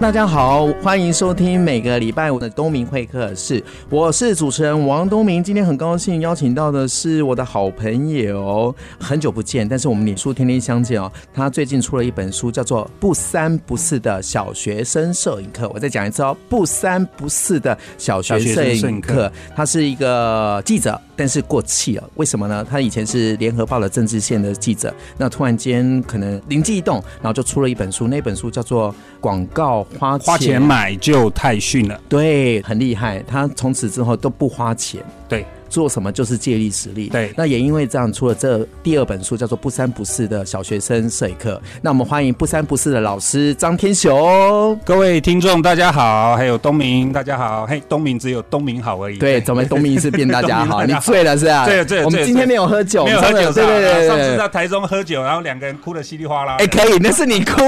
大家好，欢迎收听每个礼拜五的东明会客室，我是主持人王东明。今天很高兴邀请到的是我的好朋友，很久不见，但是我们脸书天天相见哦。他最近出了一本书，叫做《不三不四的小学生摄影课》。我再讲一次哦，《不三不四的小学摄影课》。他是一个记者，但是过气了。为什么呢？他以前是联合报的政治线的记者，那突然间可能灵机一动，然后就出了一本书。那本书叫做《广告》。花钱，花钱买就太逊了，对，很厉害。他从此之后都不花钱，对。做什么就是借力使力。对，那也因为这样，出了这第二本书，叫做《不三不四的小学生摄影课》。那我们欢迎不三不四的老师张天雄。各位听众大家好，还有东明大家好。嘿，东明只有东明好而已。对，怎么东明是变大家好？你醉了是吧？对对，我们今天没有喝酒，没有喝酒。对对对，上次在台中喝酒，然后两个人哭的稀里哗啦。哎，可以，那是你哭，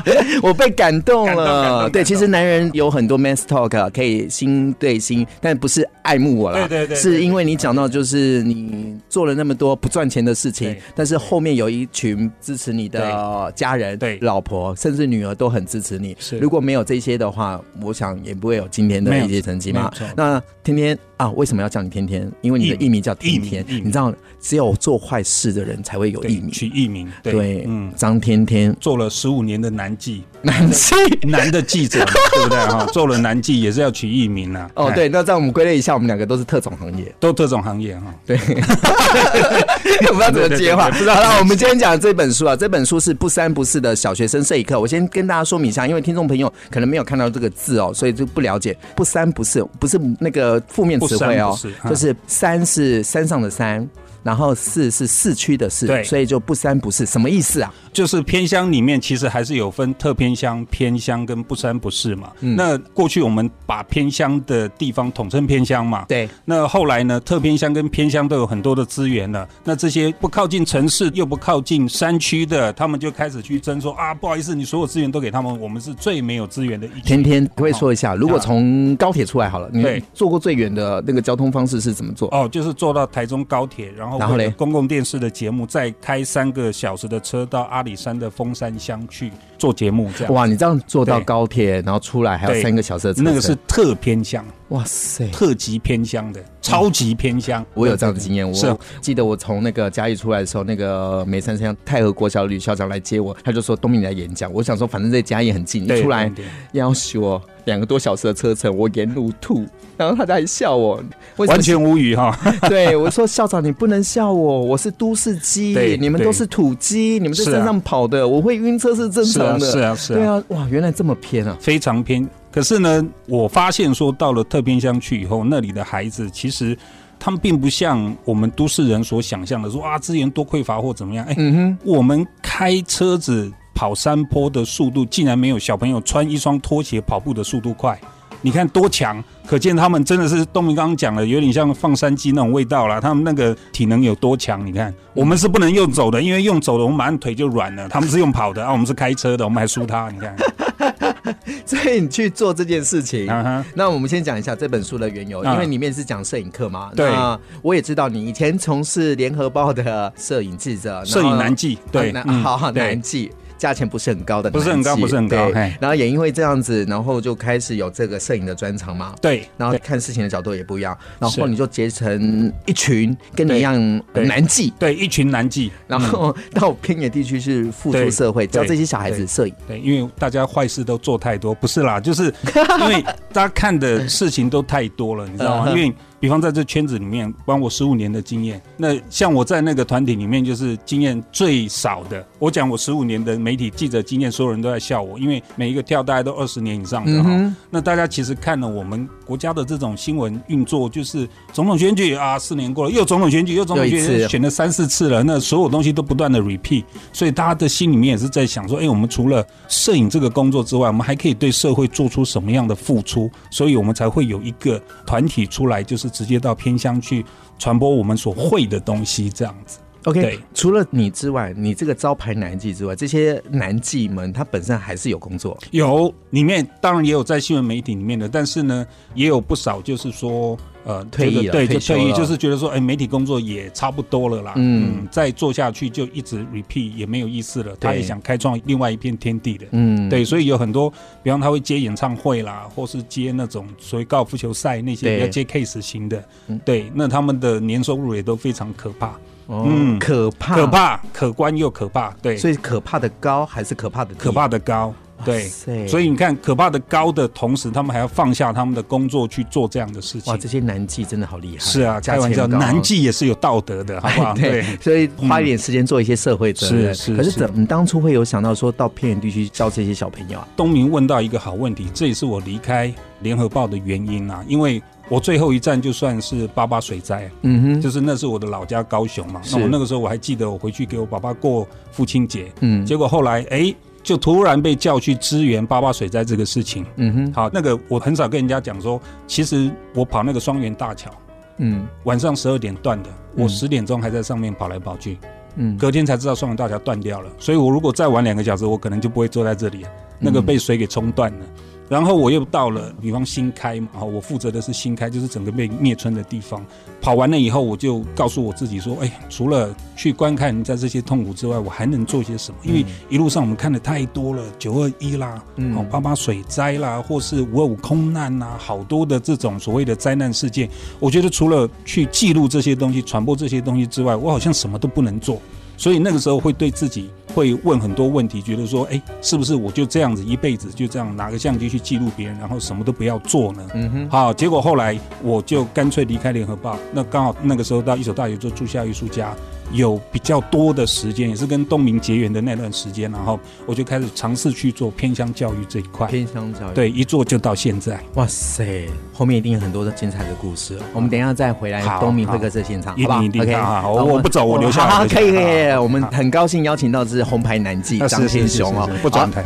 我被感动了。对，其实男人有很多 man's talk 可以心对心，但不是爱慕我了。对对对，是因为你讲到就。是你做了那么多不赚钱的事情，但是后面有一群支持你的家人、对老婆，甚至女儿都很支持你。是，如果没有这些的话，我想也不会有今天的一些成绩嘛。那天天啊，为什么要叫你天天？因为你的艺名叫天天，你知道，只有做坏事的人才会有艺名，取艺名。对，嗯，张天天做了十五年的男记，男记男的记者，对不对哈？做了男记也是要取艺名啊。哦，对，那这样我们归类一下，我们两个都是特种行业，都特种行业哈。对，我不知道怎么接话，不知道。那我们今天讲的这本书啊，这本书是不三不四的小学生摄影课。我先跟大家说明一下，因为听众朋友可能没有看到这个字哦，所以就不了解。不三不四不是那个负面词汇哦，就是三是山上的山。然后四是市区的市，对，所以就不三不四，什么意思啊？就是偏乡里面其实还是有分特偏乡、偏乡跟不三不四嘛。嗯，那过去我们把偏乡的地方统称偏乡嘛。对。那后来呢，特偏乡跟偏乡都有很多的资源了。那这些不靠近城市又不靠近山区的，他们就开始去争说啊，不好意思，你所有资源都给他们，我们是最没有资源的一。天天会说一下，如果从高铁出来好了，你坐过最远的那个交通方式是怎么坐？哦，就是坐到台中高铁，然后。然后嘞，公共电视的节目再开三个小时的车到阿里山的峰山乡去做节目，这样。哇！你这样坐到高铁，然后出来还要三个小时的车，那个是特偏乡，哇塞，特级偏乡的，超级偏乡。我有这样的经验，我记得我从那个嘉义出来的时候，那个梅山乡太和国小吕校长来接我，他就说东明来演讲。我想说，反正在嘉义很近，你出来要说两个多小时的车程，我沿路吐。然后他还笑我，完全无语哈。对，我说校长，你不能笑我，我是都市鸡，你们都是土鸡，你们在山上跑的，我会晕车是正常的。是啊，是啊，对啊，哇，原来这么偏啊，非常偏。可是呢，我发现说到了特偏乡去以后，那里的孩子其实他们并不像我们都市人所想象的说啊，资源多匮乏或怎么样。哎，嗯，我们开车子跑山坡的速度，竟然没有小朋友穿一双拖鞋跑步的速度快。你看多强，可见他们真的是东明刚刚讲的，有点像放山鸡那种味道啦。他们那个体能有多强？你看，我们是不能用走的，因为用走的我们马上腿就软了。他们是用跑的啊，我们是开车的，我们还输他。你看，所以你去做这件事情。Uh huh. 那我们先讲一下这本书的缘由，因为里面是讲摄影课嘛。对、uh. 我也知道你以前从事联合报的摄影记者，摄影男记，对，啊、好好男记。价钱不是很高的，不是很高，不是很高。然后也因为这样子，然后就开始有这个摄影的专长嘛。对，然后看事情的角度也不一样。然后你就结成一群跟你一样难记，对，一群难记。然后 到偏远地区去付出社会，教这些小孩子摄影。对，因为大家坏事都做太多，不是啦，就是因为大家看的事情都太多了，你知道吗？因为。比方在这圈子里面，关我十五年的经验，那像我在那个团体里面，就是经验最少的。我讲我十五年的媒体记者经验，所有人都在笑我，因为每一个跳大概都二十年以上的哈。嗯、那大家其实看了我们国家的这种新闻运作，就是总统选举啊，四年过了又总统选举，又总统选举，选了三四次了，那所有东西都不断的 repeat，所以大家的心里面也是在想说，哎，我们除了摄影这个工作之外，我们还可以对社会做出什么样的付出？所以我们才会有一个团体出来，就是。直接到偏乡去传播我们所会的东西，这样子。OK，除了你之外，你这个招牌男妓之外，这些男妓们他本身还是有工作，有里面当然也有在新闻媒体里面的，但是呢，也有不少就是说呃退役了，对，就退役，就是觉得说，哎，媒体工作也差不多了啦，嗯，嗯，再做下去就一直 repeat 也没有意思了，他也想开创另外一片天地的，嗯，对，所以有很多，比方他会接演唱会啦，或是接那种所谓高尔夫球赛那些比较接 case 型的，对，那他们的年收入也都非常可怕。嗯，可怕，可怕，可观又可怕，对，所以可怕的高还是可怕的？可怕的高，对，所以你看，可怕的高的同时，他们还要放下他们的工作去做这样的事情。哇，这些男妓真的好厉害！是啊，开玩笑，男妓也是有道德的，好不好？对，所以花一点时间做一些社会责任。是是。可是怎么当初会有想到说到偏远地区教这些小朋友啊？东明问到一个好问题，这也是我离开联合报的原因啊，因为。我最后一站就算是八八水灾，嗯哼，就是那是我的老家高雄嘛。那我那个时候我还记得，我回去给我爸爸过父亲节，嗯，结果后来哎、欸，就突然被叫去支援八八水灾这个事情，嗯哼。好，那个我很少跟人家讲说，其实我跑那个双园大桥，嗯，晚上十二点断的，我十点钟还在上面跑来跑去，嗯，隔天才知道双园大桥断掉了。所以我如果再晚两个小时，我可能就不会坐在这里，那个被水给冲断了。然后我又到了，比方新开嘛，我负责的是新开，就是整个被灭村的地方。跑完了以后，我就告诉我自己说：“哎，除了去观看人家这些痛苦之外，我还能做些什么？因为一路上我们看的太多了，九二一啦，哦，八八水灾啦，或是五二五空难呐，好多的这种所谓的灾难事件。我觉得除了去记录这些东西、传播这些东西之外，我好像什么都不能做。所以那个时候会对自己。”会问很多问题，觉得说，哎，是不是我就这样子一辈子就这样拿个相机去记录别人，然后什么都不要做呢？嗯哼。好，结果后来我就干脆离开联合报。那刚好那个时候到一所大学做驻校艺术家。有比较多的时间，也是跟东明结缘的那段时间，然后我就开始尝试去做偏乡教育这一块。偏乡教育，对，一做就到现在。哇塞，后面一定有很多的精彩的故事。我们等一下再回来东明会客室现场，好不好？OK，好，我不走，我留下来。好，可以可以。我们很高兴邀请到的是红牌男妓张天雄哦，不转台。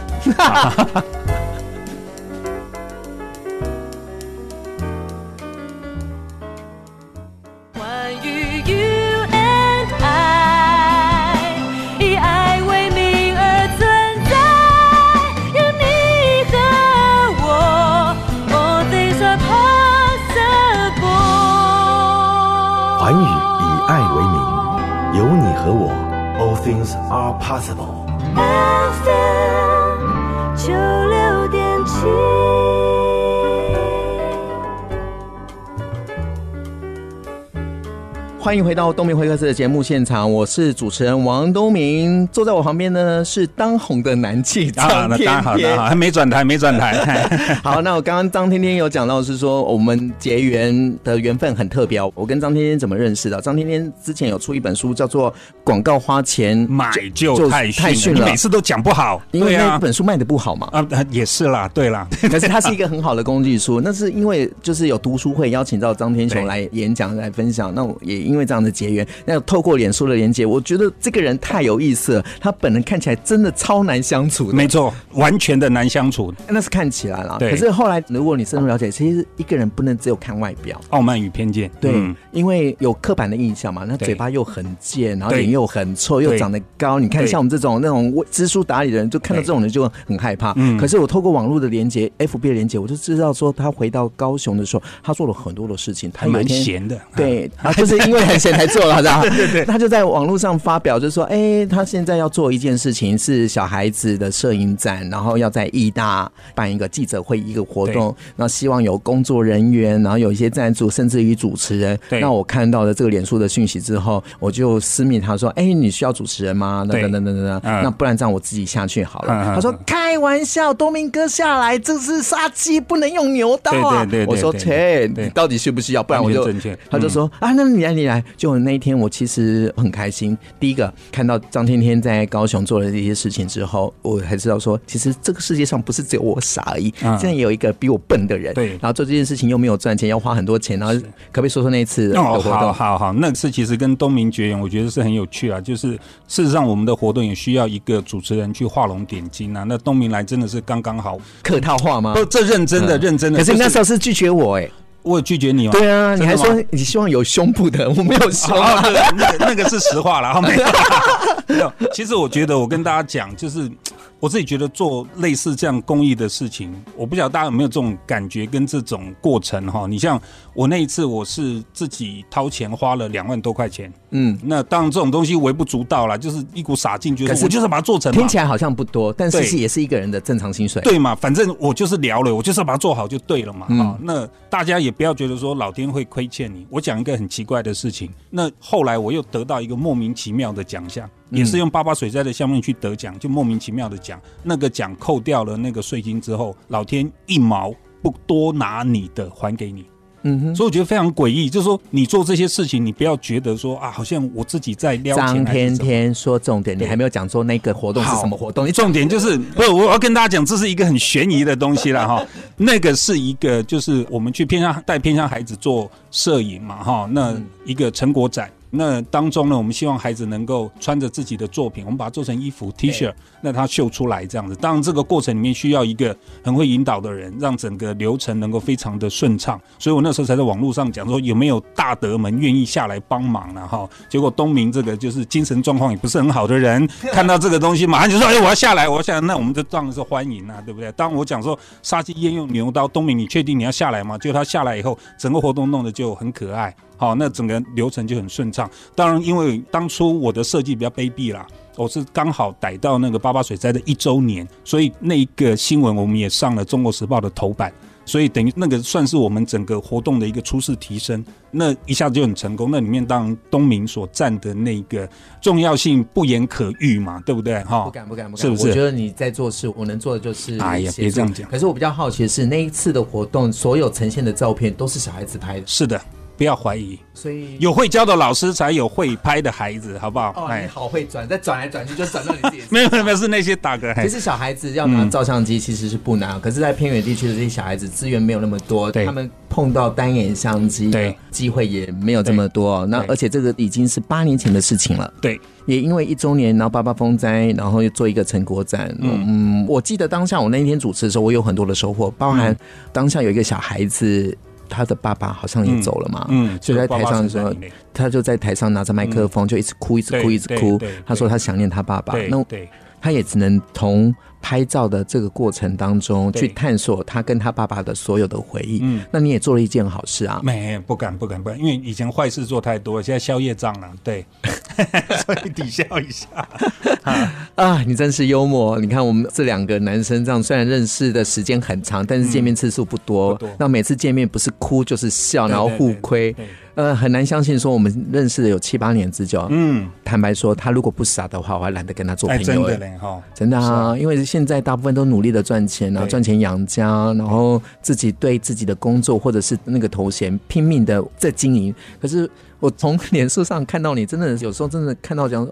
Things are possible. 欢迎回到东明会客室的节目现场，我是主持人王东明，坐在我旁边的呢是当红的男妓张天天，好了，还没转台，没转台。好，那我刚刚张天天有讲到是说我们结缘的缘分很特别，我跟张天天怎么认识的？张天天之前有出一本书叫做《广告花钱买就太逊了》，每次都讲不好，因为那本书卖的不好嘛。啊，也是啦，对啦，可是它是一个很好的工具书。那是因为就是有读书会邀请到张天雄来演讲来分享，那我也。因为这样的结缘，那透过脸书的连接，我觉得这个人太有意思了。他本人看起来真的超难相处的，没错，完全的难相处。那是看起来啦，可是后来，如果你深入了解，其实一个人不能只有看外表，傲慢与偏见。对，因为有刻板的印象嘛，那嘴巴又很贱，然后脸又很臭，又长得高。你看，像我们这种那种知书达理的人，就看到这种人就很害怕。可是我透过网络的连接，FB 的连接，我就知道说，他回到高雄的时候，他做了很多的事情。他蛮闲的，对，啊，就是因为。很闲才做了，对对对，他就在网络上发表，就是说，哎，他现在要做一件事情，是小孩子的摄影展，然后要在义大办一个记者会，一个活动，然后希望有工作人员，然后有一些赞助，甚至于主持人。那我看到了这个脸书的讯息之后，我就私密他说，哎，你需要主持人吗？那等等等等，那不然这样我自己下去好了。他说开玩笑，东明哥下来，这是杀鸡，不能用牛刀啊。我说切，你到底需不需要？不然我就，他就说啊，那你来，你来。就那一天，我其实很开心。第一个看到张天天在高雄做了这些事情之后，我才知道说，其实这个世界上不是只有我傻而已，现在也有一个比我笨的人。对，然后做这件事情又没有赚钱，要花很多钱。然后可不可以说说那一次的活动？好好好，那次其实跟东明绝缘，我觉得是很有趣啊。就是事实上，我们的活动也需要一个主持人去画龙点睛啊。那东明来真的是刚刚好，客套话吗？不，这认真的，认真的。可是你那时候是拒绝我哎。我有拒绝你吗？对啊，你还说你希望有胸部的，我没有胸哦，啊。对，那个那个是实话了，没有。没有。其实我觉得，我跟大家讲，就是我自己觉得做类似这样公益的事情，我不晓得大家有没有这种感觉跟这种过程哈。你像我那一次，我是自己掏钱花了两万多块钱，嗯，那当然这种东西微不足道啦，就是一股傻劲，就是我就是把它做成嘛。听起来好像不多，但是也是一个人的正常薪水。对嘛，反正我就是聊了，我就是要把它做好就对了嘛。嗯啊、那大家也不要觉得说老天会亏欠你。我讲一个很奇怪的事情，那后来我又得到一个莫名其妙的奖项，嗯也是用八八水灾的项目去得奖，就莫名其妙的奖。那个奖扣掉了那个税金之后，老天一毛不多拿你的还给你。嗯哼，所以我觉得非常诡异，就是说你做这些事情，你不要觉得说啊，好像我自己在撩钱张天天说重点，你还没有讲说那个活动是什么活动？你重点就是不是我要跟大家讲，这是一个很悬疑的东西了哈。那个是一个就是我们去偏向带偏向孩子做摄影嘛哈，那一个成果展。那当中呢，我们希望孩子能够穿着自己的作品，我们把它做成衣服 T 恤，那他秀出来这样子。当然，这个过程里面需要一个很会引导的人，让整个流程能够非常的顺畅。所以我那时候才在网络上讲说，有没有大德们愿意下来帮忙呢？哈，结果东明这个就是精神状况也不是很好的人，看到这个东西马上就说：“哎，我要下来，我要下来。”那我们就当然是欢迎啊，对不对？当我讲说杀鸡焉用牛刀，东明，你确定你要下来吗？就他下来以后，整个活动弄得就很可爱。好，那整个流程就很顺畅。当然，因为当初我的设计比较卑鄙啦，我是刚好逮到那个八八水灾的一周年，所以那一个新闻我们也上了《中国时报》的头版，所以等于那个算是我们整个活动的一个初试提升，那一下子就很成功。那里面当然东明所占的那个重要性不言可喻嘛，对不对？哈，不敢不敢不敢，是不是我觉得你在做事，我能做的就是哎呀别这样讲可是我比较好奇的是，那一次的活动，所有呈现的照片都是小孩子拍的，是的，不要怀疑，所以有会教的老师才有会拍的孩子，好不好？哦，你好会转，再转来转去就转到你自己。没有没有没有，是那些大哥。嘿其实小孩子要拿照相机其实是不难，可是，在偏远地区的这些小孩子资源没有那么多，他们碰到单眼相机的机会也没有这么多。那而且这个已经是八年前的事情了。对，也因为一周年，然后八八风灾，然后又做一个成果展。嗯，我记得当下我那一天主持的时候，我有很多的收获，包含当下有一个小孩子。他的爸爸好像也走了嘛，嗯，所以在台上的时候他就在台上拿着麦克风，就一直哭，一直哭，一直哭。他说他想念他爸爸。那他也只能从拍照的这个过程当中去探索他跟他爸爸的所有的回忆。嗯那你也做了一件好事啊。没不敢不敢不敢，因为以前坏事做太多了，现在消夜障了，对，所以抵消一下。啊，你真是幽默！你看我们这两个男生这样，虽然认识的时间很长，但是见面次数不多。那每次见面不是哭就是笑，然后互亏对。对呃，很难相信说我们认识了有七八年之久。嗯，坦白说，他如果不傻的话，我还懒得跟他做朋哎，友。真的嘞哈，真的是啊，因为现在大部分都努力的赚钱，然后对赚钱养家，然后自己对自己的工作或者是那个头衔拼命的在经营。可是我从脸书上看到你，真的有时候真的看到讲，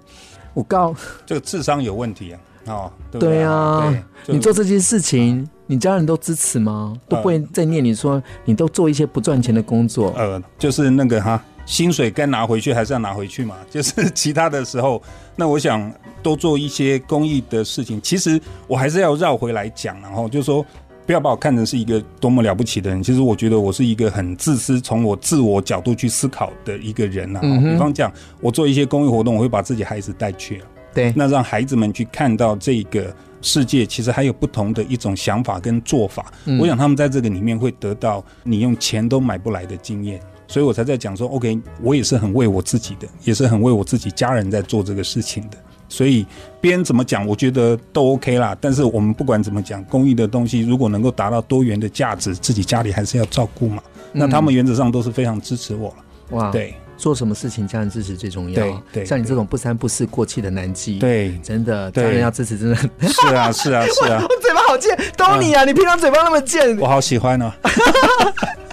我告这个智商有问题啊，哦，对啊，对你做这些事情，你家人都支持吗？都不会再念你说你都做一些不赚钱的工作。呃，就是那个哈，薪水该拿回去还是要拿回去嘛。就是其他的时候，那我想多做一些公益的事情。其实我还是要绕回来讲，然后就是说，不要把我看成是一个多么了不起的人。其实我觉得我是一个很自私，从我自我角度去思考的一个人啊。嗯比方讲，我做一些公益活动，我会把自己孩子带去啊对，那让孩子们去看到这个世界，其实还有不同的一种想法跟做法。嗯我想他们在这个里面会得到你用钱都买不来的经验，所以我才在讲说，OK，我也是很为我自己的，也是很为我自己家人在做这个事情的。所以别人怎么讲，我觉得都 OK 啦。但是我们不管怎么讲，公益的东西如果能够达到多元的价值，自己家里还是要照顾嘛。那他们原则上都是非常支持我了。哇，对做什么事情家人支持最重要。对对像你这种不三不四过气的男妓，，对，真的对家人要支持，真的。是啊，是啊，是啊，我嘴巴好贱，都你啊！你平常嘴巴那么贱，我好喜欢哦。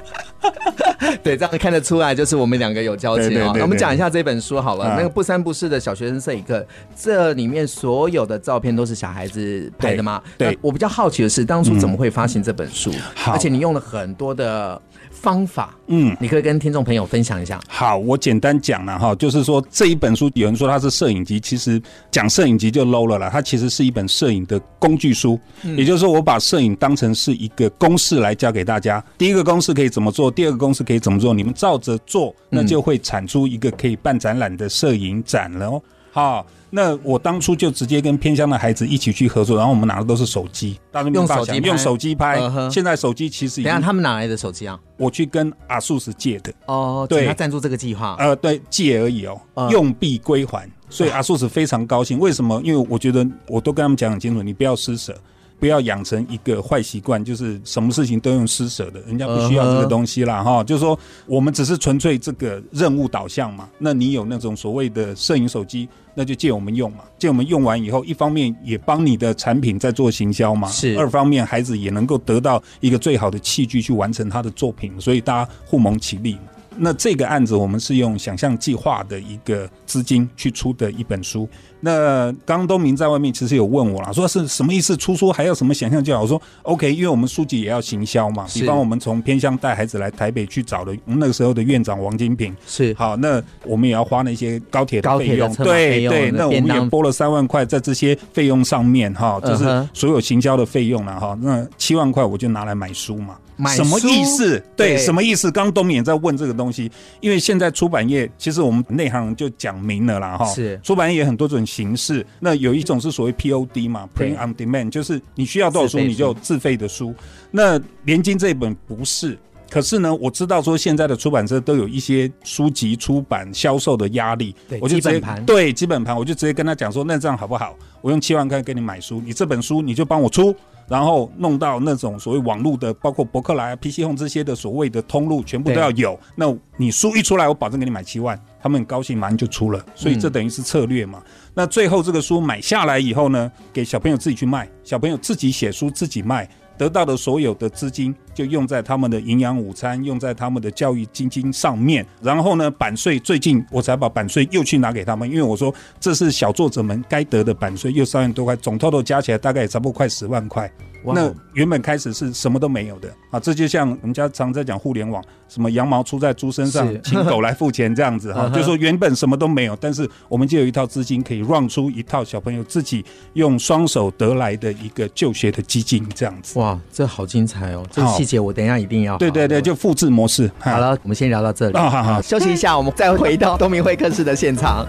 对，这样看得出来，就是我们两个有交情哦。对对对那我们讲一下这本书好了，嗯那个不三不四的小学生摄影课，这里面所有的照片都是小孩子拍的吗？对对我比较好奇的是，当初怎么会发行这本书？好而且你用了很多的方法，嗯，你可以跟听众朋友分享一下。好，我简单讲了哈，就是说这一本书，有人说它是摄影集，其实讲摄影集就 low 了啦。它其实是一本摄影的工具书，也就是说，我把摄影当成是一个公式来教给大家。第一个公式可以怎么做，第二个公式可以怎么做，你们照着做，那就会产出一个可以办展览的摄影展了哦。好。那我当初就直接跟偏乡的孩子一起去合作，然后我们拿的都是手机，用手机用手机拍。呃、现在手机其实，等下他们哪来的手机啊？我去跟 ASUS 借的。哦，对，他赞助这个计划。呃，对，借而已哦，呃、用币归还。所以 ASUS 非常高兴。为什么？因为我觉得我都跟他们讲很清楚，你不要施舍。不要养成一个坏习惯，就是什么事情都用施舍的，人家不需要这个东西啦。哈。就是说，我们只是纯粹这个任务导向嘛。那你有那种所谓的摄影手机，那就借我们用嘛。借我们用完以后，一方面也帮你的产品在做行销嘛，是；二方面孩子也能够得到一个最好的器具去完成他的作品，所以大家互蒙其利。那这个案子我们是用想象计划的一个资金去出的一本书。那刚刚东明在外面其实有问我了，说是什么意思？出书还要什么想象计划？我说 OK，因为我们书籍也要行销嘛。比方我们从偏乡带孩子来台北去找的，那个时候的院长王金平是好，那我们也要花那些高铁的费用，用对对。那我们也拨了三万块在这些费用上面哈，就是所有行销的费用了哈。那七万块我就拿来买书嘛。什么意思？对，什么意思？刚东明也在问这个东西，因为现在出版业其实我们内行人就讲明了啦，哈。是出版业很多种形式，那有一种是所谓 POD 嘛，Print on Demand，就是你需要多少书你就自费的书。那连经这一本不是，可是呢，我知道说现在的出版社都有一些书籍出版销售的压力，我就直接对基本盘，我就直接跟他讲说，那这样好不好？我用七万块给你买书，你这本书你就帮我出。然后弄到那种所谓网络的，包括博客来、PC Home 这些的所谓的通路，全部都要有。那你书一出来，我保证给你买七万，他们很高兴，马上就出了。所以这等于是策略嘛。那最后这个书买下来以后呢，给小朋友自己去卖，小朋友自己写书自己卖。得到的所有的资金就用在他们的营养午餐，用在他们的教育基金上面。然后呢，版税最近我才把版税又去拿给他们，因为我说这是小作者们该得的版税，又三万多块，总 total 加起来大概也差不多快十万块。那原本开始是什么都没有的啊，这就像我们家常在讲互联网，什么羊毛出在猪身上，请狗来付钱这样子哈，就说原本什么都没有，但是我们就有一套资金可以 run 出一套小朋友自己用双手得来的一个就学的基金这样子。哇，这好精彩哦！这节我等一下一定要好。对对对，就复制模式。好了，我们先聊到这里。好好好，休息一下，我们再回到东明会客室的现场。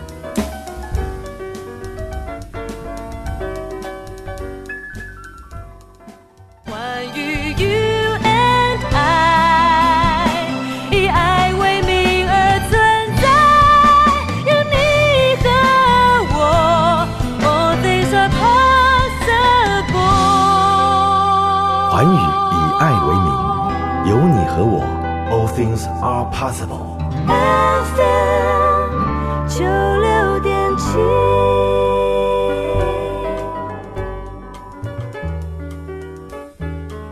Are possible。FM 九六点七。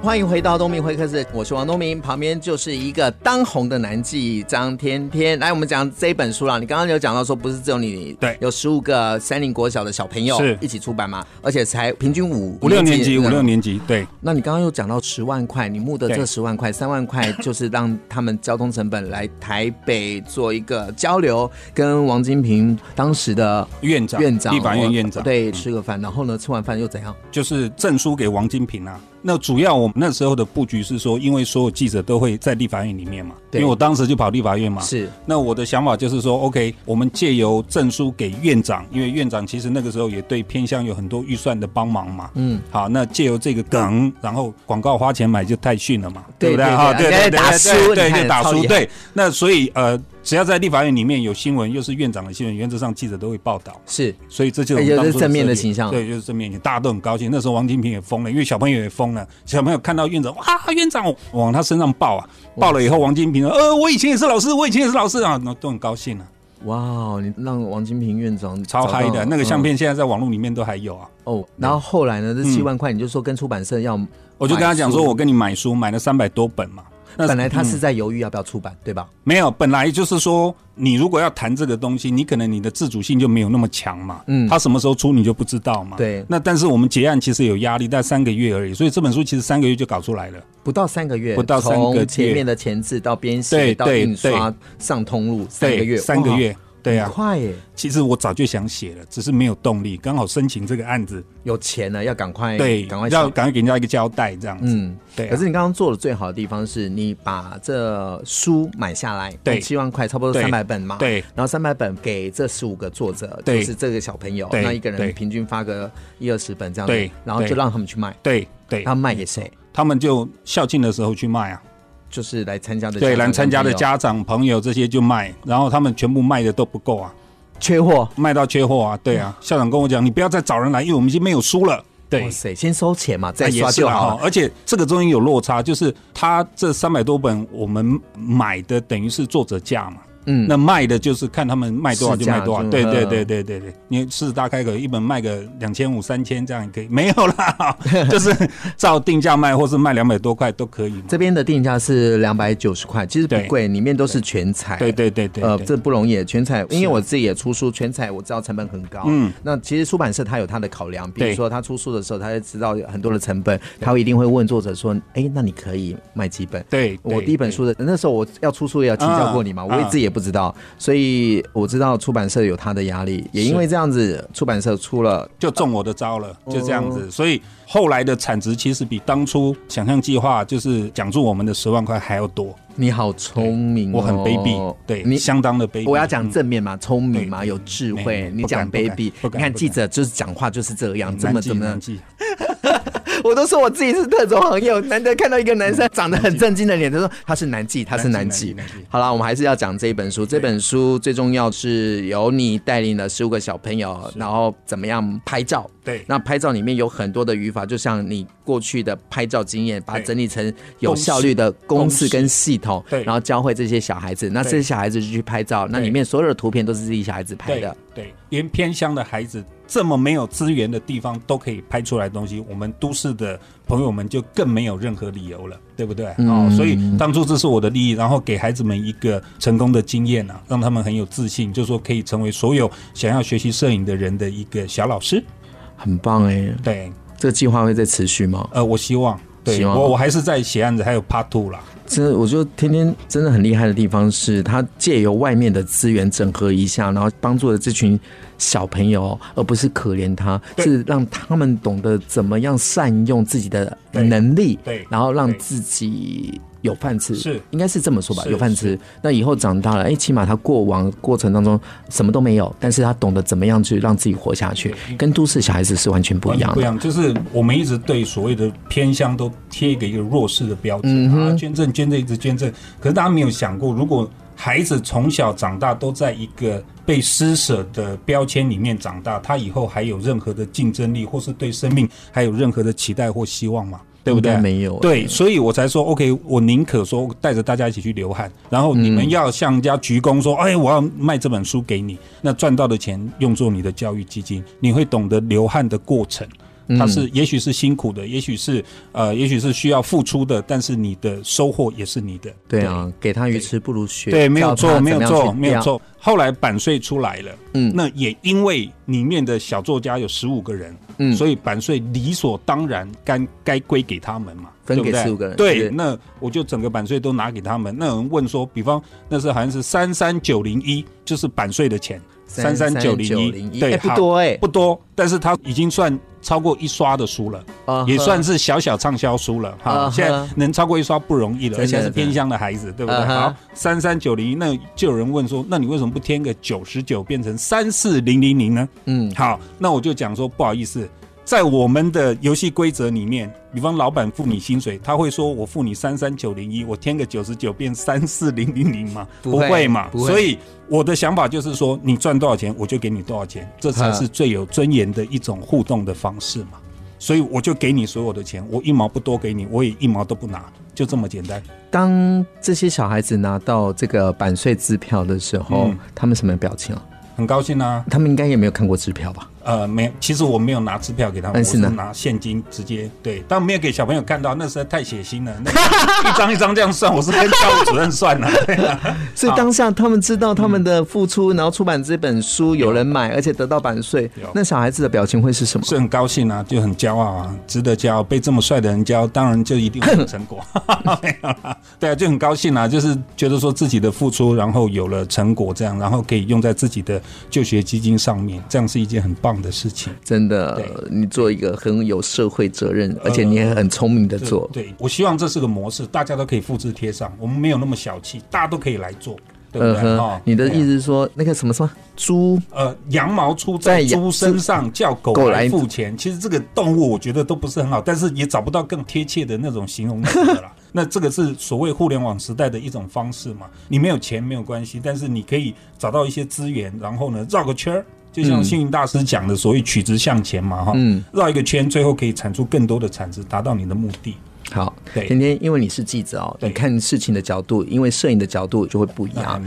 欢迎回到东明会客室，我是王东明，旁边就是一个当红的男妓张天天。来，我们讲这一本书啦。你刚刚有讲到说，不是只有你，对，有十五个三林国小的小朋友是一起出版嘛？而且才平均五五六年级，五六年级。对。那你刚刚又讲到十万块，你募的这十万块，三万块 就是让他们交通成本来台北做一个交流，跟王金平当时的院长、院长、立法院院长对吃个饭，然后呢，吃完饭又怎样？就是证书给王金平啊。那主要我们那时候的布局是说，因为所有记者都会在立法院里面嘛，因为我当时就跑立法院嘛。是。那我的想法就是说，OK，我们借由证书给院长，因为院长其实那个时候也对偏向有很多预算的帮忙嘛。嗯。好，那借由这个梗，然后广告花钱买就太逊了嘛，对不对？哈，对对对对，对就打输。对。那所以呃。只要在立法院里面有新闻，又是院长的新闻，原则上记者都会报道。是，所以这就是，是正面的形象。对，就是正面，大家都很高兴。那时候王金平也疯了，因为小朋友也疯了。小朋友看到院长，哇，院长往他身上抱啊，抱了以后，王金平说：“呃，我以前也是老师，我以前也是老师啊。”那都很高兴啊。哇，你让王金平院长超嗨的，那个相片现在在网络里面都还有啊。哦，然后后来呢？这七万块，你就说跟出版社要，我就跟他讲说，我跟你买书，买了三百多本嘛。那本来他是嗯在犹豫要不要出版，对吧？没有，本来就是说，你如果要谈这个东西，你可能你的自主性就没有那么强嘛。嗯他什么时候出你就不知道嘛。对那但是我们结案其实有压力，但三个月而已，所以这本书其实三个月就搞出来了。不到三个月，不到三个月前面的前置到编写到印刷对上通路，三个月，三个月，对啊。快耶，其实我早就想写了，只是没有动力，刚好申请这个案子，有钱了要赶快，对，赶快要赶快给人家一个交代，这样子。嗯，对啊。可是你刚刚做的最好的地方是你把这书买下来，对。七万块，差不多三百本嘛，对。然后三百本给这十五个作者，对。就是这个小朋友，那一个人平均发个一二十本这样子对，然后就对。让他们去卖，对对，他们卖给谁？他们就校庆的时候去卖啊，就是来参加的对，来参加的家长朋友这些就卖，然后他们全部卖的都不够啊，缺货，卖到缺货啊，对啊，校长跟我讲，你不要再找人来，因为我们已经没有书了。对。哇，塞，先收钱嘛，再刷就好而且这个中间有落差，就是他这三百多本我们买的等于是作者价嘛，嗯，那卖的就是看他们卖多少就卖多少。对对嗯对对对。对，你狮子大开口一本卖个两千五三千这样也可以，没有啦，就是照定价卖，或是卖两百多块都可以。这边的定价是两百九十块，其实不贵，里面都是全彩。对。对对对，呃，这不容易，全彩，因为我自己也出书，全彩我知道成本很高。嗯嗯，那其实出版社他有他的考量，比如说他出书的时候，他就知道有很多的成本，他会一定会问作者说，哎，那你可以卖几本？对，我第一本书的那时候我要出书也要请教过你嘛，嗯我也自己也不知道，所以我知道出版社有他的压力，也因为这样子，出版社出了就中我的招了，就这样哦子。所以后来的产值其实比当初想象计划就是奖助我们的十万块还要多。你好聪明、哦，我很卑鄙，对，你相当的卑鄙。我要讲嗯正面嘛，聪明嘛，有智慧。你讲卑鄙，你看记者就是讲话就是这样，这么怎么难？记 我都说我自己是特种行业，我难得看到一个男生长得很正经的脸，他说他是男妓，他是南记南记南记。好了，我们还是要讲这一本书。这本书最重要是由你带领了十五个小朋友，然后怎么样拍照。对那拍照里面有很多的语法，就像你过去的拍照经验，把它整理成有效率的公式跟系统，对然后教会这些小孩子。那这些小孩子就去拍照，那里面所有的图片都是自己小孩子拍的。对，连偏乡的孩子这么没有资源的地方都可以拍出来的东西，我们都市的朋友们就更没有任何理由了，对不对？嗯哦，所以当初这是我的利益，然后给孩子们一个成功的经验啊，让他们很有自信，就是说可以成为所有想要学习摄影的人的一个小老师。很棒哎、对，这个计划会再持续吗？呃，我希望，对希望。我我还是在写案子，还有 Part Two 啦。这我觉得天天真的很厉害的地方是，他借由外面的资源整合一下，然后帮助了这群小朋友，而不是可怜他，是让他们懂得怎么样善用自己的能力，然后让自己有饭吃，是应该是这么说吧，有饭吃。那以后长大了，哎，起码他过往过程当中什么都没有，但是他懂得怎么样去让自己活下去，跟都市小孩子是完全不一样的。不一样，就是我们一直对所谓的偏乡都贴一个一个弱势的标嗯签啊，捐赠捐赠一直捐赠，可是大家没有想过，如果孩子从小长大都在一个被施舍的标签里面长大，他以后还有任何的竞争力，或是对生命还有任何的期待或希望吗？对不对？没有对，所以我才说，OK，我宁可说带着大家一起去流汗，然后你们要向人家鞠躬说，哎，我要卖这本书给你，那赚到的钱用作你的教育基金，你会懂得流汗的过程。它是也许是辛苦的，也许是呃，也许是需要付出的，但是你的收获也是你的。对啊，给他鱼吃不如学，对，没有错，没有错。没有错。后来版税出来了，嗯那也因为里面的小作家有十五个人，嗯所以版税理所当然该该归给他们嘛，分给对不对15个人对，那我就整个版税都拿给他们。那有人问说，比方那是好像是三三九零一，就是版税的钱，三三九零一，对，哎不多哎不多，但是它已经算超过一刷的书了。啊也算是小小畅销书了哈。现在能超过一刷不容易了，而且是偏乡的孩子，对不对？好，三三九零一，那就有人问说，那你为什么不添个九十九变成三四零零零呢？嗯，好，那我就讲说不好意思，在我们的游戏规则里面，比方老板付你薪水，他会说我付你三三九零一，我添个九十九变三四零零零吗？不会嘛。不会所以我的想法就是说，你赚多少钱，我就给你多少钱，这才是最有尊严的一种互动的方式嘛。所以我就给你所有的钱，我一毛不多给你，我也一毛都不拿，就这么简单。当这些小孩子拿到这个版税支票的时候，嗯他们什么表情啊？很高兴啊，他们应该也没有看过支票吧？呃，没有，其实我没有拿支票给他们，我是拿现金直接对，但没有给小朋友看到，那实在太血腥了。那个、一张一张这样算，我是跟教务主任算了。对啊、所以当下他们知道他们的付出，然后出版这本书有人买，而且得到版税，那小孩子的表情会是什么？是很高兴啊，就很骄傲啊，值得骄傲。被这么帅的人教，当然就一定会有成果。没有啦，对啊，就很高兴啊，就是觉得说自己的付出，然后有了成果，这样，然后可以用在自己的就学基金上面，这样是一件很棒。的事情，真的，你做一个很有社会责任，而且你也很聪明的做。呃、对，对我希望这是个模式，大家都可以复制贴上。我们没有那么小气，大家都可以来做，对不对？呃、哦，你的意思是说，那个什么什么猪，呃，羊毛出在猪身上，叫狗来付钱。其实这个动物我觉得都不是很好，但是也找不到更贴切的那种形容词了啦。那这个是所谓互联网时代的一种方式嘛？你没有钱没有关系，但是你可以找到一些资源，然后呢，绕个圈儿。就像星云大师讲的，所谓曲直向前嘛，哈，嗯，绕一个圈，最后可以产出更多的产值，达到你的目的。好，对，天天因为你是记者哦，你看事情的角度，因为摄影的角度就会不一样。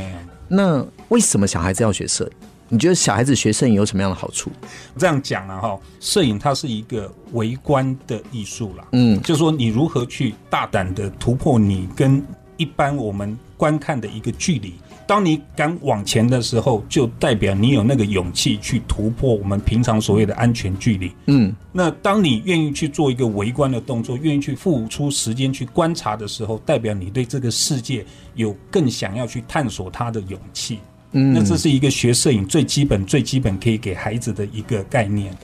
那为什么小孩子要学摄影？你觉得小孩子学摄影有什么样的好处？这样讲了，哈，摄影它是一个微观的艺术啦，嗯，就是说你如何去大胆的突破你跟一般我们观看的一个距离。当你敢往前的时候，就代表你有那个勇气去突破我们平常所谓的安全距离。嗯，那当你愿意去做一个围观的动作，愿意去付出时间去观察的时候，代表你对这个世界有更想要去探索它的勇气。嗯，那这是一个学摄影最基本、最基本可以给孩子的一个概念。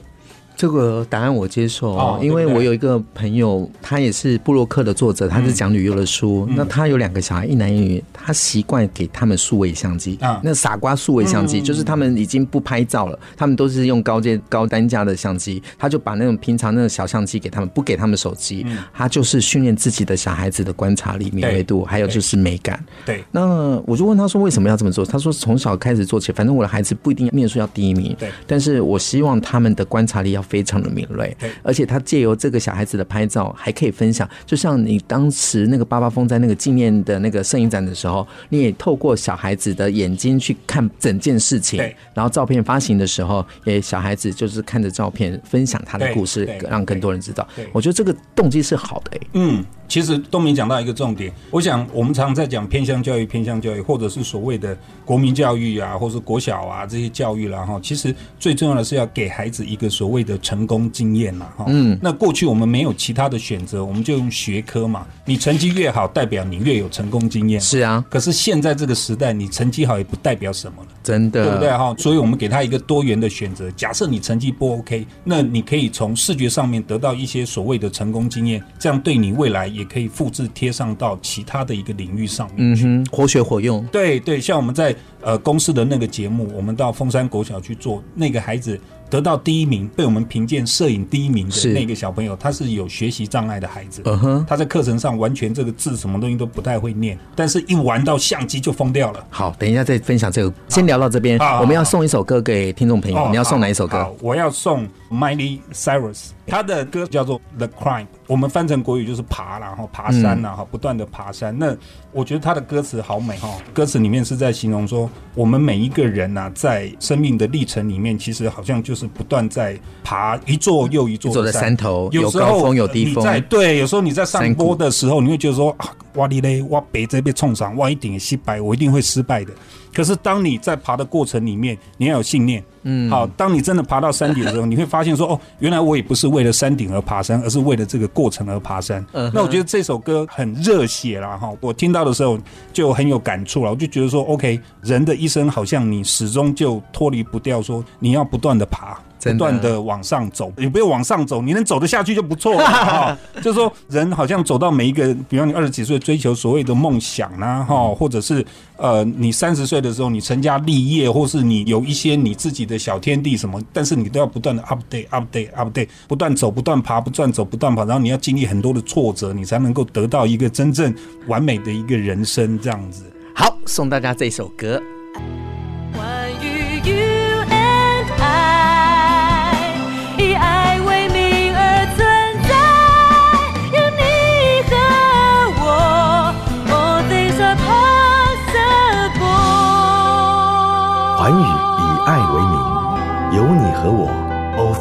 这个答案我接受哦，因为我有一个朋友，他也是布洛克的作者，他是讲旅游的书。那他有两个小孩，一男一女，他习惯给他们数位相机啊，那傻瓜数位相机，就是他们已经不拍照了，他们都是用高阶高单价的相机，他就把那种平常那种小相机给他们，不给他们手机，他就是训练自己的小孩子的观察力、敏锐度，还有就是美感。对，那我就问他说为什么要这么做？他说从小开始做起，反正我的孩子不一定念书要第一名，对，但是我希望他们的观察力要。非常的敏锐，而且他借由这个小孩子的拍照，还可以分享。就像你当时那个八八风在那个纪念的那个摄影展的时候，你也透过小孩子的眼睛去看整件事情。然后照片发行的时候，也小孩子就是看着照片分享他的故事，让更多人知道。我觉得这个动机是好的、欸。嗯。其实东明讲到一个重点，我想我们常常在讲偏向教育、偏向教育，或者是所谓的国民教育啊，或者是国小啊这些教育啦哈。其实最重要的是要给孩子一个所谓的成功经验啦哈。嗯。那过去我们没有其他的选择，我们就用学科嘛。你成绩越好，代表你越有成功经验。是啊。可是现在这个时代，你成绩好也不代表什么了。真的。对不对哈？所以我们给他一个多元的选择。假设你成绩不 OK，那你可以从视觉上面得到一些所谓的成功经验，这样对你未来也可以复制。贴上到其他的一个领域上面，嗯哼，活学活用。对对，像我们在呃公司的那个节目，我们到凤山国小去做，那个孩子得到第一名，被我们评鉴摄影第一名的那个小朋友，他是有学习障碍的孩子，嗯哼，他在课程上完全这个字什么东西都不太会念，但是一玩到相机就疯掉了。好，等一下再分享这个，先聊到这边。我们要送一首歌给听众朋友，你要送哪一首歌？我要送 Miley Cyrus，他的歌叫做 The Climb。我们翻成国语就是爬，然后爬山呐，哈，不断的爬山。那我觉得他的歌词好美哈，歌词里面是在形容说，我们每一个人呐，在生命的历程里面，其实好像就是不断在爬一座又一座的山头，有高峰有低峰。对，有时候你在上坡的时候，你会觉得说啊，哇哩嘞，我别这边冲上，哇一定失败，我一定会失败的。可是当你在爬的过程里面，你要有信念。嗯，好，当你真的爬到山顶的时候，你会发现说，哦，原来我也不是为了山顶而爬山，而是为了这个过程而爬山。嗯，那我觉得这首歌很热血啦，哈，我听到的时候就很有感触了。我就觉得说，OK，人的一生好像你始终就脱离不掉，说你要不断的爬。不断的往上走，也不要往上走，你能走得下去就不错了 哈。就是说，人好像走到每一个，比方你二十几岁追求所谓的梦想啊，哈，或者是呃，你三十岁的时候你成家立业，或是你有一些你自己的小天地什么，但是你都要不断的 update update update，不断走，不断爬，不断走，不断爬，然后你要经历很多的挫折，你才能够得到一个真正完美的一个人生这样子。好，送大家这首歌。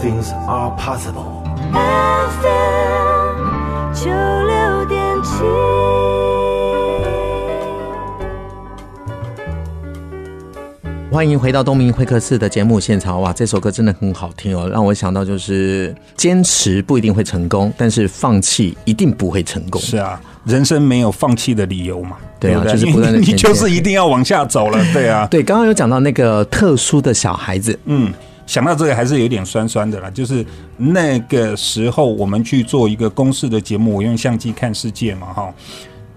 Things are possible. FM 九六点七。欢迎回到东明会客室的节目现场。哇，这首歌真的很好听哦，让我想到就是坚持不一定会成功，但是放弃一定不会成功。是啊，人生没有放弃的理由嘛。对啊，对就是不断的，你就是一定要往下走了。对啊，对，刚刚有讲到那个特殊的小孩子，嗯，想到这个还是有点酸酸的啦。就是那个时候我们去做一个公式的节目，我用相机看世界嘛，哈。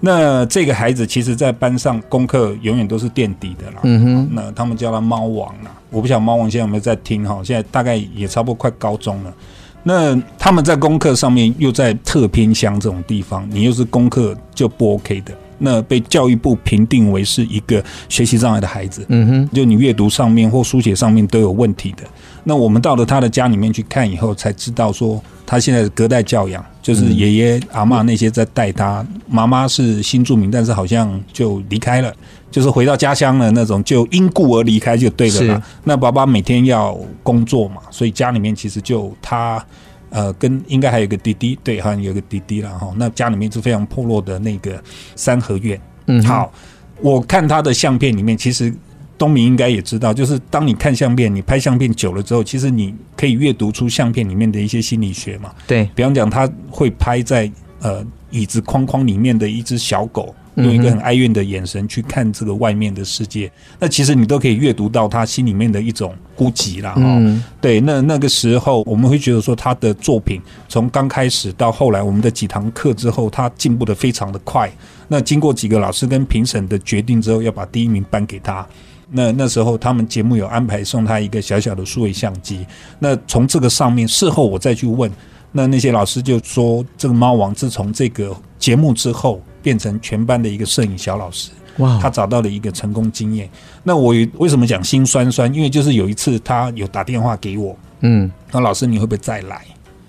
那这个孩子其实，在班上功课永远都是垫底的啦。嗯哼，那他们叫他猫王啦。我不晓得猫王现在有没有在听哈？现在大概也差不多快高中了。那他们在功课上面又在特偏乡这种地方，你又是功课就不 OK 的。那被教育部评定为是一个学习障碍的孩子。嗯哼，就你阅读上面或书写上面都有问题的。那我们到了他的家里面去看以后，才知道说他现在隔代教养。就是爷爷阿嬷那些在带他，妈妈是新住民，但是好像就离开了，就是回到家乡了那种，就因故而离开就对了啦。那爸爸每天要工作嘛，所以家里面其实就他呃跟应该还有个弟弟，对，好像有个弟弟了哈。那家里面是非常破落的那个三合院。嗯，好，我看他的相片里面，其实。东明应该也知道，就是当你看相片，你拍相片久了之后，其实你可以阅读出相片里面的一些心理学嘛。对，比方讲，他会拍在呃椅子框框里面的一只小狗，用一个很哀怨的眼神去看这个外面的世界。那其实你都可以阅读到他心里面的一种孤寂啦。哈，对，那那个时候我们会觉得说，他的作品从刚开始到后来，我们的几堂课之后，他进步得非常的快。那经过几个老师跟评审的决定之后，要把第一名颁给他。那那时候他们节目有安排送他一个小小的数位相机。那从这个上面，事后我再去问，那那些老师就说，这个猫王自从这个节目之后，变成全班的一个摄影小老师。哇，他找到了一个成功经验。那我为什么讲心酸酸？因为就是有一次他有打电话给我，嗯，那老师你会不会再来？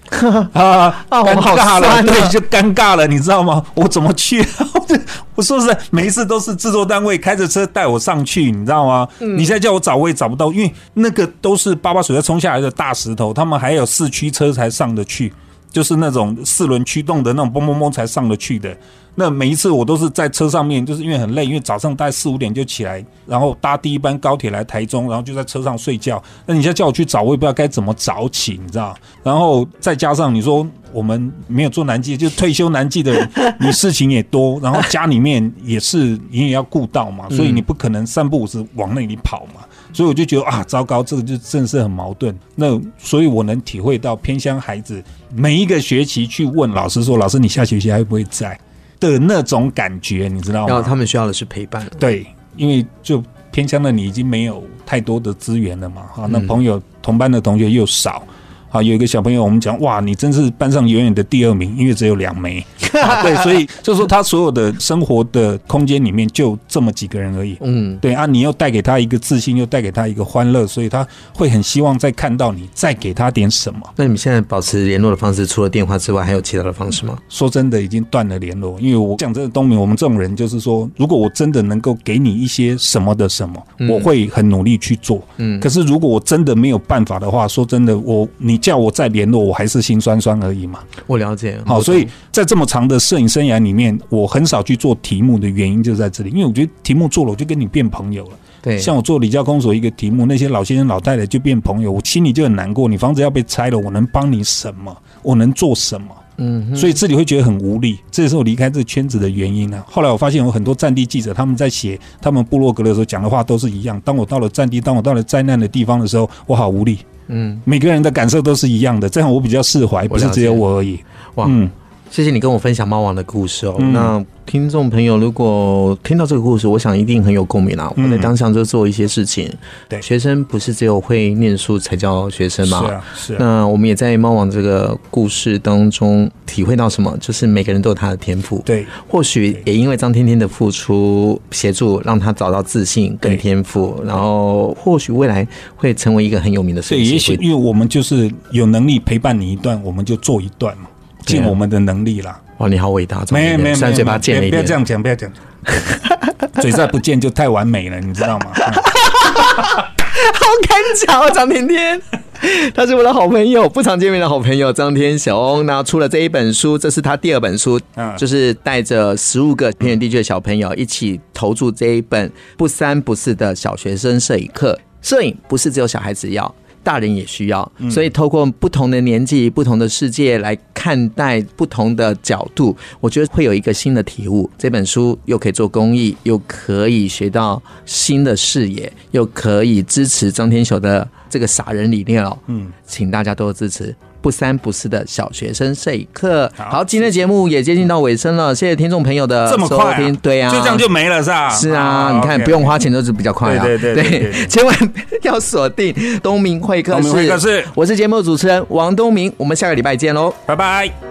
啊，尴尬了，对，就尴尬了，你知道吗？我怎么去？我说实在，每一次都是制作单位开着车带我上去，你知道吗？你现在叫我找，我也找不到，因为那个都是八八水在冲下来的大石头，他们还有四驱车才上得去，就是那种四轮驱动的那种嘣嘣嘣才上得去的。那每一次我都是在车上面，就是因为很累，因为早上大概四五点就起来，然后搭第一班高铁来台中，然后就在车上睡觉。那你现在叫我去找，我也不知道该怎么早起，你知道？然后再加上你说我们没有做男技，就退休男技的人，你事情也多，然后家里面也是你也要顾到嘛，所以你不可能三不五时往那里跑嘛。所以我就觉得啊，糟糕，这个就真的是很矛盾。那所以我能体会到偏乡孩子每一个学期去问老师说，老师你下学期还会不会在？的那种感觉，你知道吗？然后他们需要的是陪伴。对，因为就偏乡的你已经没有太多的资源了嘛，哈，那朋友同班的同学又少。好，有一个小朋友，我们讲哇，你真是班上永远的第二名，因为只有两枚。啊、对，所以就是说他所有的生活的空间里面就这么几个人而已。嗯，对啊，你又带给他一个自信，又带给他一个欢乐，所以他会很希望再看到你，再给他点什么。那你们现在保持联络的方式，除了电话之外，还有其他的方式吗？说真的，已经断了联络。因为我讲真的，东明，我们这种人就是说，如果我真的能够给你一些什么的什么，我会很努力去做。嗯，可是如果我真的没有办法的话，说真的，我你。叫我再联络，我还是心酸酸而已嘛。我了解。好，所以在这么长的摄影生涯里面，我很少去做题目的原因就在这里，因为我觉得题目做了，我就跟你变朋友了。对，像我做李家公所一个题目，那些老先生老太太就变朋友，我心里就很难过。你房子要被拆了，我能帮你什么？我能做什么？嗯，所以这里会觉得很无力，这也是我离开这个圈子的原因呢、啊。后来我发现有很多战地记者，他们在写他们部落格的时候讲的话都是一样。当我到了战地，当我到了灾难的地方的时候，我好无力。嗯，每个人的感受都是一样的，这样我比较释怀，不是只有我而已。哇，嗯，谢谢你跟我分享猫王的故事哦。嗯、那听众朋友如果听到这个故事，我想一定很有共鸣啊。我在当下就做一些事情。对、嗯，学生不是只有会念书才叫学生吗？是啊，是啊。那我们也在猫王这个故事当中体会到什么？就是每个人都有他的天赋。对，或许也因为张天天的付出协助，让他找到自信跟天赋，然后或许未来会成为一个很有名的摄影师。也许因为我们就是有能力陪伴你一段，我们就做一段嘛，尽我们的能力啦。哇，你好伟大！没没没，嘴巴贱了一点，不要这样讲，不要讲，嘴再不贱就太完美了，你知道吗？好敢讲哦，张甜甜。他是我的好朋友，不常见面的好朋友张天雄。那出了这一本书，这是他第二本书，嗯，就是带着十五个偏远地区的小朋友一起投注这一本不三不四的小学生摄影课。摄影不是只有小孩子要。大人也需要，所以透过不同的年纪、不同的世界来看待不同的角度，我觉得会有一个新的体悟。这本书又可以做公益，又可以学到新的视野，又可以支持张天雄的这个傻人理念哦。嗯，请大家多支持。不三不四的小学生摄影课。好，今天的节目也接近到尾声了，谢谢听众朋友的收听。这么快啊？对啊，就这样就没了是吧？是啊，你看不用花钱都是比较快啊。对对对，千万要锁定东明会客室。东明会客室，我是节目主持人王东明，我们下个礼拜见喽，拜拜。